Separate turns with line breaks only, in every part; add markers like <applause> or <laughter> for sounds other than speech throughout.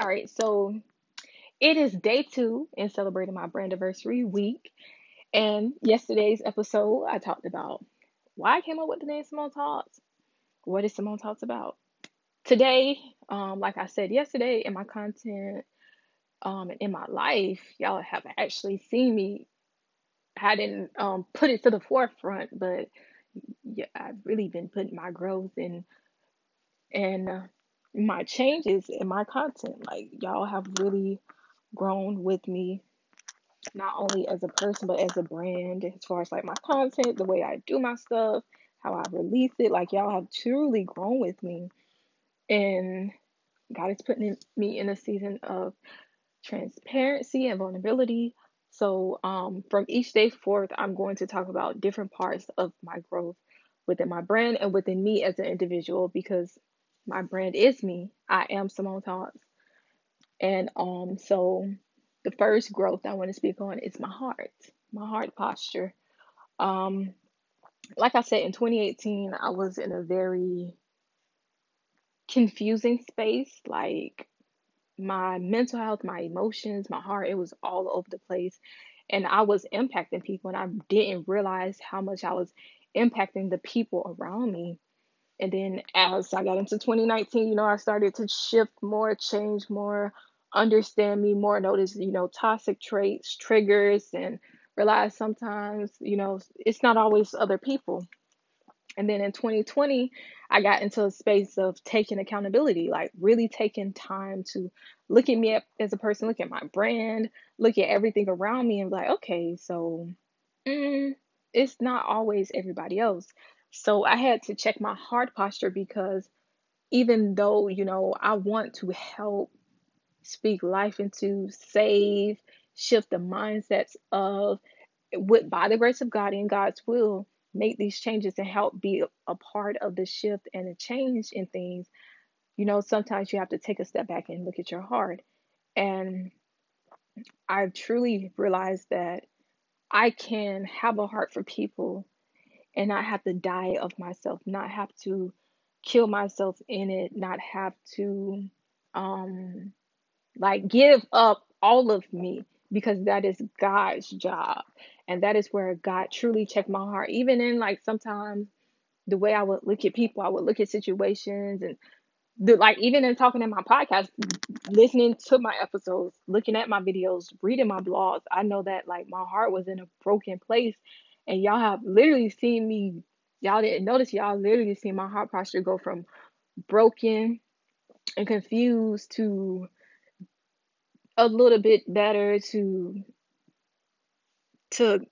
All right, so it is day two in celebrating my brand anniversary week. And yesterday's episode, I talked about why I came up with the name Simone Talks. What is Simone Talks about? Today, um, like I said yesterday in my content, um, in my life, y'all have actually seen me. I didn't um, put it to the forefront, but yeah, I've really been putting my growth and and uh, my changes in my content. Like y'all have really grown with me, not only as a person but as a brand, as far as like my content, the way I do my stuff, how I release it. Like y'all have truly grown with me, and God is putting me in a season of transparency and vulnerability. So, um, from each day forth, I'm going to talk about different parts of my growth within my brand and within me as an individual because my brand is me. I am Simone Talks. And um, so the first growth I want to speak on is my heart, my heart posture. Um, like I said, in 2018, I was in a very confusing space. Like my mental health, my emotions, my heart, it was all over the place. And I was impacting people, and I didn't realize how much I was impacting the people around me. And then as I got into 2019, you know, I started to shift more, change more, understand me more, notice, you know, toxic traits, triggers, and realize sometimes, you know, it's not always other people. And then in 2020, I got into a space of taking accountability, like really taking time to look at me as a person, look at my brand, look at everything around me, and like, okay, so mm, it's not always everybody else. So I had to check my heart posture because even though, you know, I want to help speak life into, save, shift the mindsets of, with by the grace of God and God's will, make these changes and help be a part of the shift and a change in things, you know, sometimes you have to take a step back and look at your heart. And I've truly realized that I can have a heart for people and not have to die of myself, not have to kill myself in it, not have to um like give up all of me because that is God's job. And that is where God truly checked my heart. Even in like sometimes the way I would look at people, I would look at situations and the like even in talking in my podcast, listening to my episodes, looking at my videos, reading my blogs, I know that like my heart was in a broken place. And y'all have literally seen me, y'all didn't notice, y'all literally seen my heart posture go from broken and confused to a little bit better to to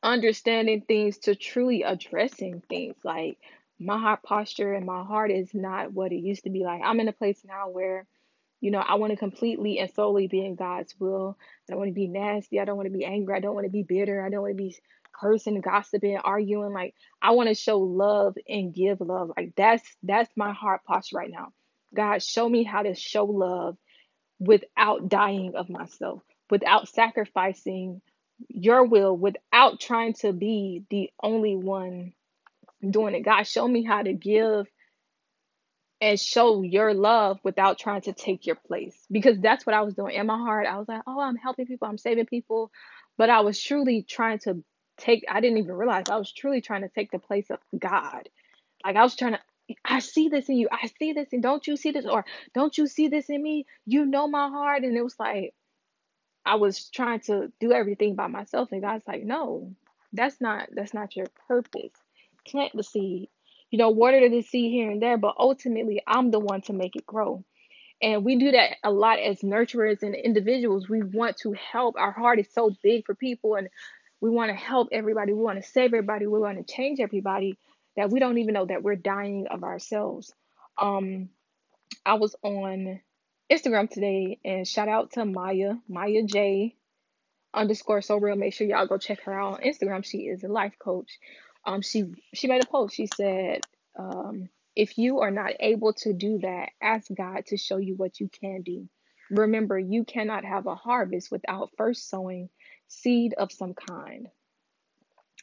understanding things to truly addressing things. Like my heart posture and my heart is not what it used to be. Like i'm in a place now where you know i want to completely and solely be in god's will. I don't want to be nasty. I don't want to be angry. I don't want to be bitter. I don't want to be cursing gossiping arguing like i want to show love and give love like that's that's my heart posture right now god show me how to show love without dying of myself without sacrificing your will without trying to be the only one doing it. God, show me how to give and show your love without trying to take your place. Because that's what I was doing in my heart. I was like, oh, I'm helping people, I'm saving people. But I was truly trying to take, I didn't even realize I was truly trying to take the place of God. Like I was trying to I see this in you. I see this and don't you see this or don't you see this in me? You know my heart and it was like I was trying to do everything by myself, and God's like, no, that's not that's not your purpose. Plant the seed, you know, water the seed here and there, but ultimately, I'm the one to make it grow. And we do that a lot as nurturers and individuals. We want to help. Our heart is so big for people, and we want to help everybody. We want to save everybody. We want to change everybody that we don't even know that we're dying of ourselves. Um, I was on Instagram today, and shout out to Maya, Maya J underscore so real. Make sure y'all go check her out on Instagram. She is a life coach. Um, she she made a post. She said, um, if you are not able to do that, ask God to show you what you can do. Remember, you cannot have a harvest without first sowing seed of some kind.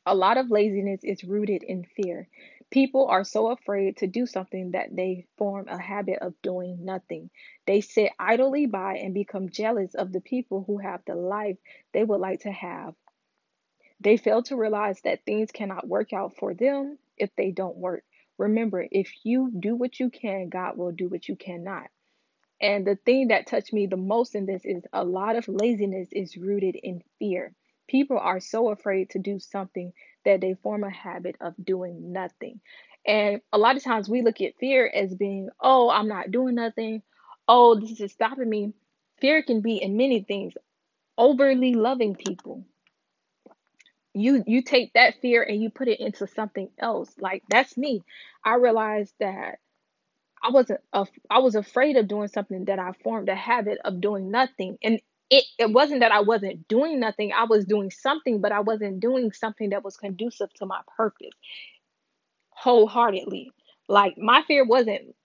A lot of laziness is rooted in fear People are so afraid to do something that they form a habit of doing nothing. They sit idly by and become jealous of the people who have the life they would like to have. They fail to realize that things cannot work out for them if they don't work. Remember, if you do what you can, God will do what you cannot. And the thing that touched me the most in this is a lot of laziness is rooted in fear. People are so afraid to do something that they form a habit of doing nothing. And a lot of times we look at fear as being, oh, I'm not doing nothing. Oh, this is stopping me. Fear can be in many things. Overly loving people. You you take that fear and you put it into something else. Like that's me. I realized that I wasn't af- I was afraid of doing something that I formed a habit of doing nothing. And it, it wasn't that I wasn't doing nothing. I was doing something, but I wasn't doing something that was conducive to my purpose wholeheartedly. Like my fear wasn't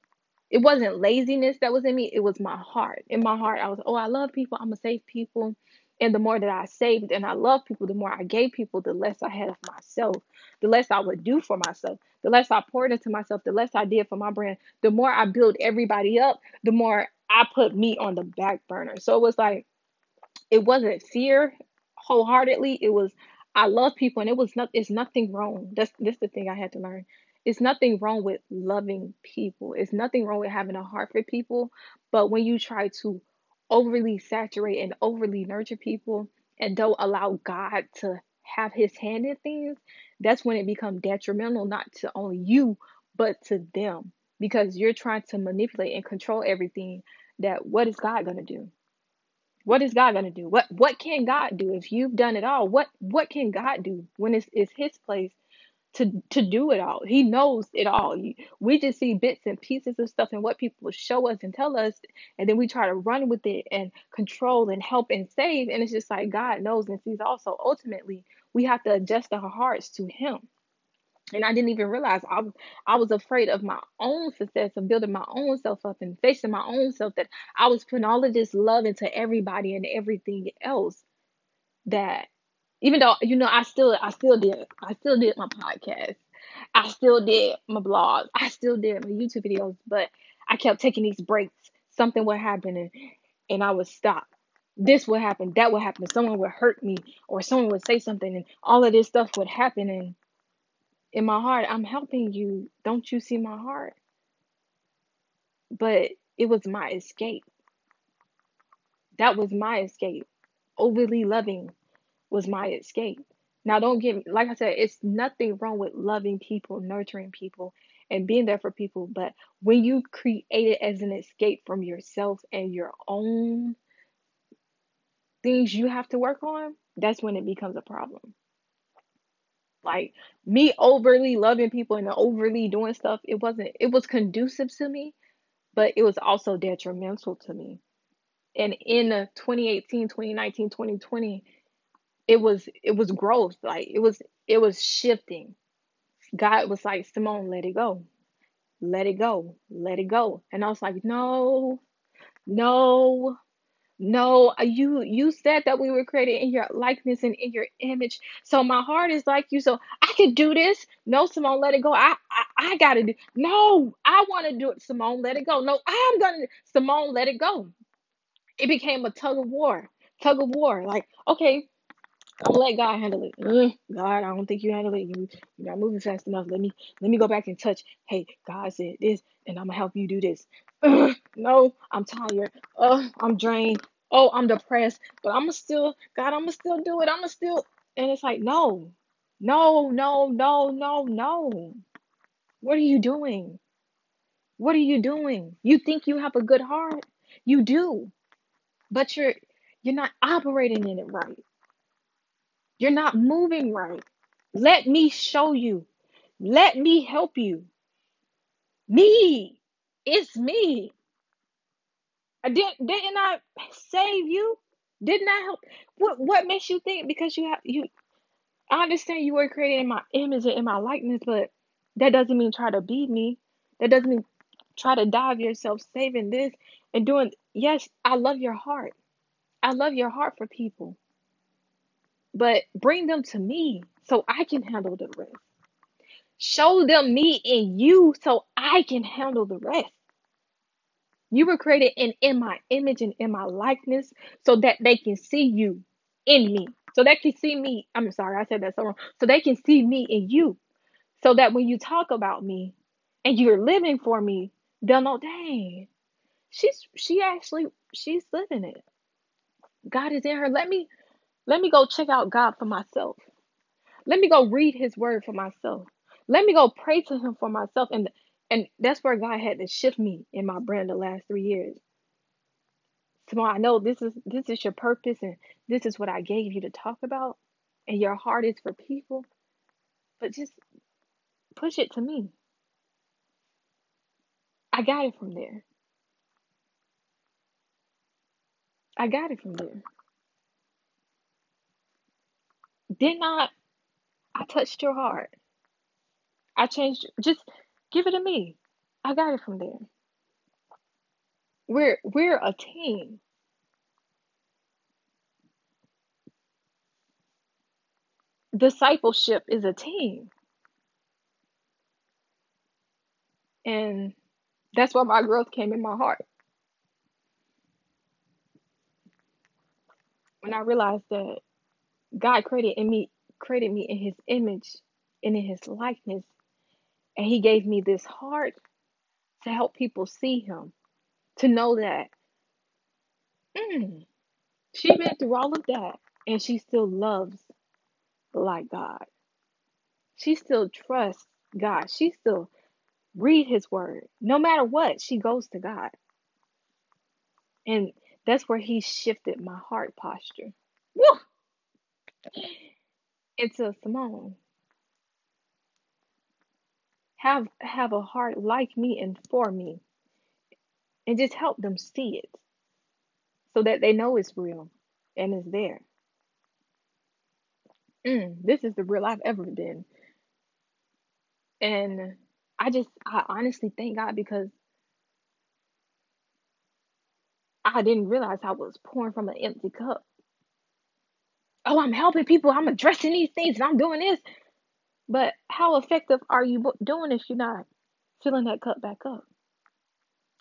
it wasn't laziness that was in me, it was my heart. In my heart, I was, oh, I love people, I'm gonna save people. And the more that I saved and I loved people, the more I gave people, the less I had of myself, the less I would do for myself, the less I poured into myself, the less I did for my brand, the more I built everybody up, the more I put me on the back burner. So it was like it wasn't fear wholeheartedly. It was I love people and it was not it's nothing wrong. That's that's the thing I had to learn. It's nothing wrong with loving people. It's nothing wrong with having a heart for people. But when you try to overly saturate and overly nurture people and don't allow God to have his hand in things, that's when it becomes detrimental not to only you, but to them. Because you're trying to manipulate and control everything that what is God gonna do? What is God gonna do? What what can God do if you've done it all? What what can God do when it's, it's His place to to do it all? He knows it all. We just see bits and pieces of stuff and what people show us and tell us, and then we try to run with it and control and help and save. And it's just like God knows and sees. Also, ultimately, we have to adjust our hearts to Him and I didn't even realize I was I was afraid of my own success of building my own self up and facing my own self that I was putting all of this love into everybody and everything else that even though you know I still I still did I still did my podcast I still did my blogs I still did my YouTube videos but I kept taking these breaks something would happen and, and I would stop this would happen that would happen someone would hurt me or someone would say something and all of this stuff would happen and in my heart, I'm helping you. Don't you see my heart? But it was my escape. That was my escape. Overly loving was my escape. Now, don't get me, like I said, it's nothing wrong with loving people, nurturing people, and being there for people. But when you create it as an escape from yourself and your own things you have to work on, that's when it becomes a problem. Like me overly loving people and overly doing stuff, it wasn't, it was conducive to me but it was also detrimental to me. And in 2018, 2019, 2020, it was it was growth. Like it was it was shifting. God was like, Simone, let it go. Let it go. Let it go. And I was like, no, no, no. You you said that we were created in your likeness and in your image. So my heart is like you. So I can do this. No, Simone, let it go. I I, I gotta do no, I wanna do it, Simone, let it go. No, I'm gonna Simone, let it go. it became a tug of war. Tug of war. Like, okay, I'm gonna let God handle it. Ugh, God, I don't think you handle it. You, you're not moving fast enough. Let me let me go back and touch. Hey, God said this, and I'm gonna help you do this. <clears throat> No, I'm tired. Oh, I'm drained. Oh, I'm depressed. But I'm gonna still, God, I'm gonna still do it. I'm gonna still. And it's like, no, no, no, no, no, no. What are you doing? What are you doing? You think you have a good heart? You do, but you're you're not operating in it right. You're not moving right. Let me show you. Let me help you. Me. It's me. I did didn't I save you? Didn't I help? What what makes you think because you have you I understand you were created in my image and in my likeness, but that doesn't mean try to beat me. That doesn't mean try to dive yourself saving this and doing yes, I love your heart. I love your heart for people. But bring them to me so I can handle the rest. Show them me and you so I can handle the rest. You were created in, in my image and in my likeness so that they can see you in me. So they can see me. I'm sorry, I said that so wrong. So they can see me in you. So that when you talk about me and you're living for me, they'll know, dang, she's she actually she's living it. God is in her. Let me let me go check out God for myself. Let me go read his word for myself. Let me go pray to him for myself. And and that's where God had to shift me in my brand the last three years. Simone, I know this is this is your purpose and this is what I gave you to talk about. And your heart is for people, but just push it to me. I got it from there. I got it from there. Did not I touched your heart? I changed just give it to me. I got it from there. We're we're a team. Discipleship is a team. And that's where my growth came in my heart. When I realized that God created in me created me in his image and in his likeness. And he gave me this heart to help people see him. To know that mm, she been through all of that and she still loves like God. She still trusts God. She still read his word. No matter what, she goes to God. And that's where he shifted my heart posture. Woo! Into Simone. Have have a heart like me and for me. And just help them see it so that they know it's real and it's there. Mm, this is the real I've ever been. And I just I honestly thank God because I didn't realize I was pouring from an empty cup. Oh, I'm helping people. I'm addressing these things and I'm doing this. But how effective are you doing if you're not filling that cup back up?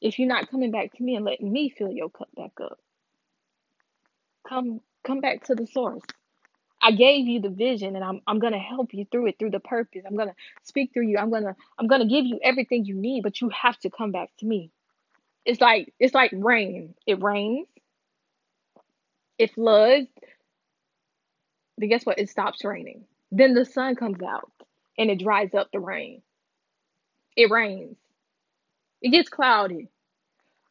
If you're not coming back to me and letting me fill your cup back up, come come back to the source. I gave you the vision and I'm I'm gonna help you through it through the purpose. I'm gonna speak through you. I'm gonna I'm gonna give you everything you need, but you have to come back to me. It's like it's like rain. It rains, it floods, but guess what? It stops raining. Then the sun comes out and it dries up the rain. It rains. It gets cloudy.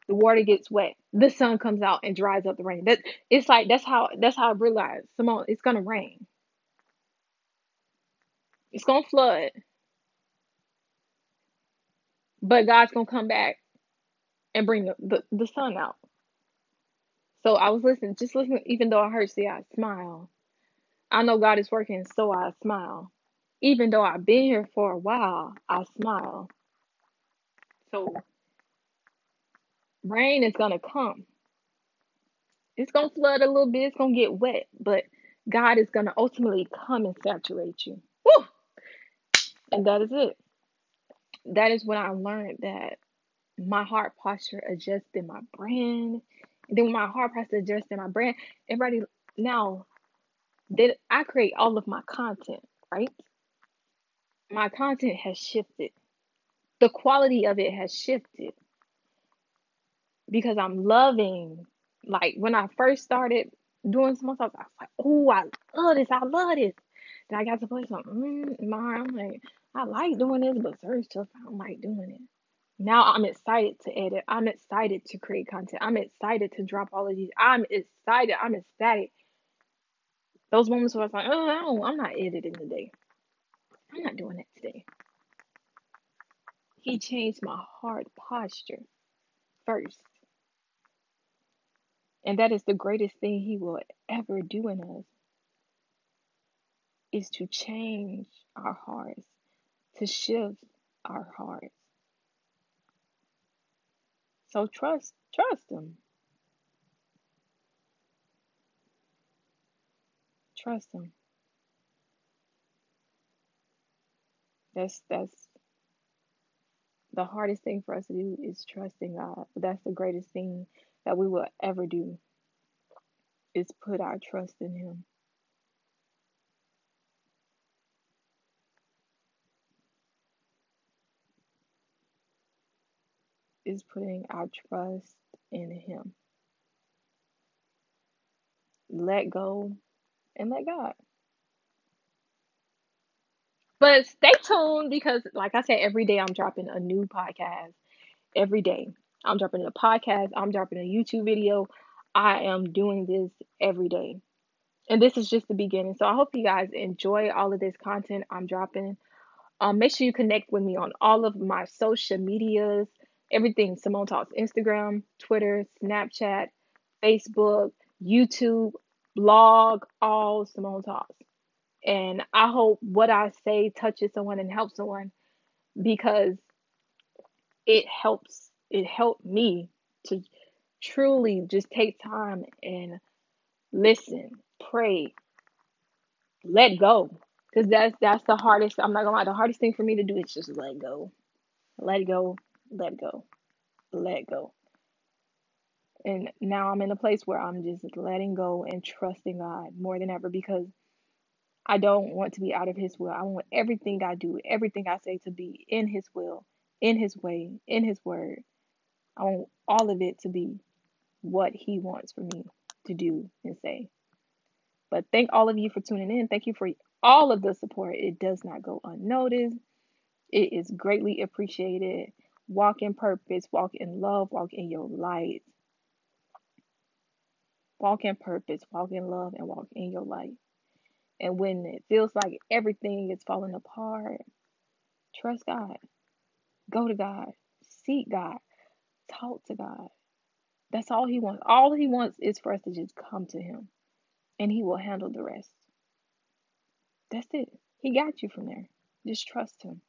The water gets wet. The sun comes out and dries up the rain. That it's like that's how that's how I realized, Simone, it's gonna rain. It's gonna flood, but God's gonna come back and bring the, the, the sun out. So I was listening, just listening, even though I heard see, I smile. I know God is working, so I smile. Even though I've been here for a while, I smile. So rain is gonna come. It's gonna flood a little bit, it's gonna get wet, but God is gonna ultimately come and saturate you. Woo! And that is it. That is when I learned that my heart posture adjusted my brand. And then when my heart posture adjusted my brand, everybody now that I create all of my content, right? My content has shifted. The quality of it has shifted because I'm loving. Like when I first started doing small stuff, I was like, "Oh, I love this. I love this." Then I got to play some mm. I'm like, I like doing this, but certain stuff I don't like doing it. Now I'm excited to edit. I'm excited to create content. I'm excited to drop all of these. I'm excited. I'm ecstatic. Those moments where I was like, oh, I'm not editing today. I'm not doing that today. He changed my heart posture first. And that is the greatest thing he will ever do in us is to change our hearts, to shift our hearts. So trust, trust him. Trust him. That's that's the hardest thing for us to do is trust in God. That's the greatest thing that we will ever do is put our trust in Him. Is putting our trust in Him. Let go and let God. But stay tuned because, like I said, every day I'm dropping a new podcast. Every day I'm dropping a podcast, I'm dropping a YouTube video. I am doing this every day. And this is just the beginning. So I hope you guys enjoy all of this content I'm dropping. Um, make sure you connect with me on all of my social medias. Everything Simone Talks Instagram, Twitter, Snapchat, Facebook, YouTube, blog, all Simone Talks. And I hope what I say touches someone and helps someone because it helps it helped me to truly just take time and listen, pray, let go. Because that's that's the hardest. I'm not gonna lie, the hardest thing for me to do is just let go. Let go, let go, let go. And now I'm in a place where I'm just letting go and trusting God more than ever because I don't want to be out of His will. I want everything I do, everything I say to be in His will, in His way, in His word. I want all of it to be what He wants for me to do and say. But thank all of you for tuning in. Thank you for all of the support. It does not go unnoticed, it is greatly appreciated. Walk in purpose, walk in love, walk in your light. Walk in purpose, walk in love, and walk in your light. And when it feels like everything is falling apart, trust God. Go to God. Seek God. Talk to God. That's all He wants. All He wants is for us to just come to Him, and He will handle the rest. That's it. He got you from there. Just trust Him.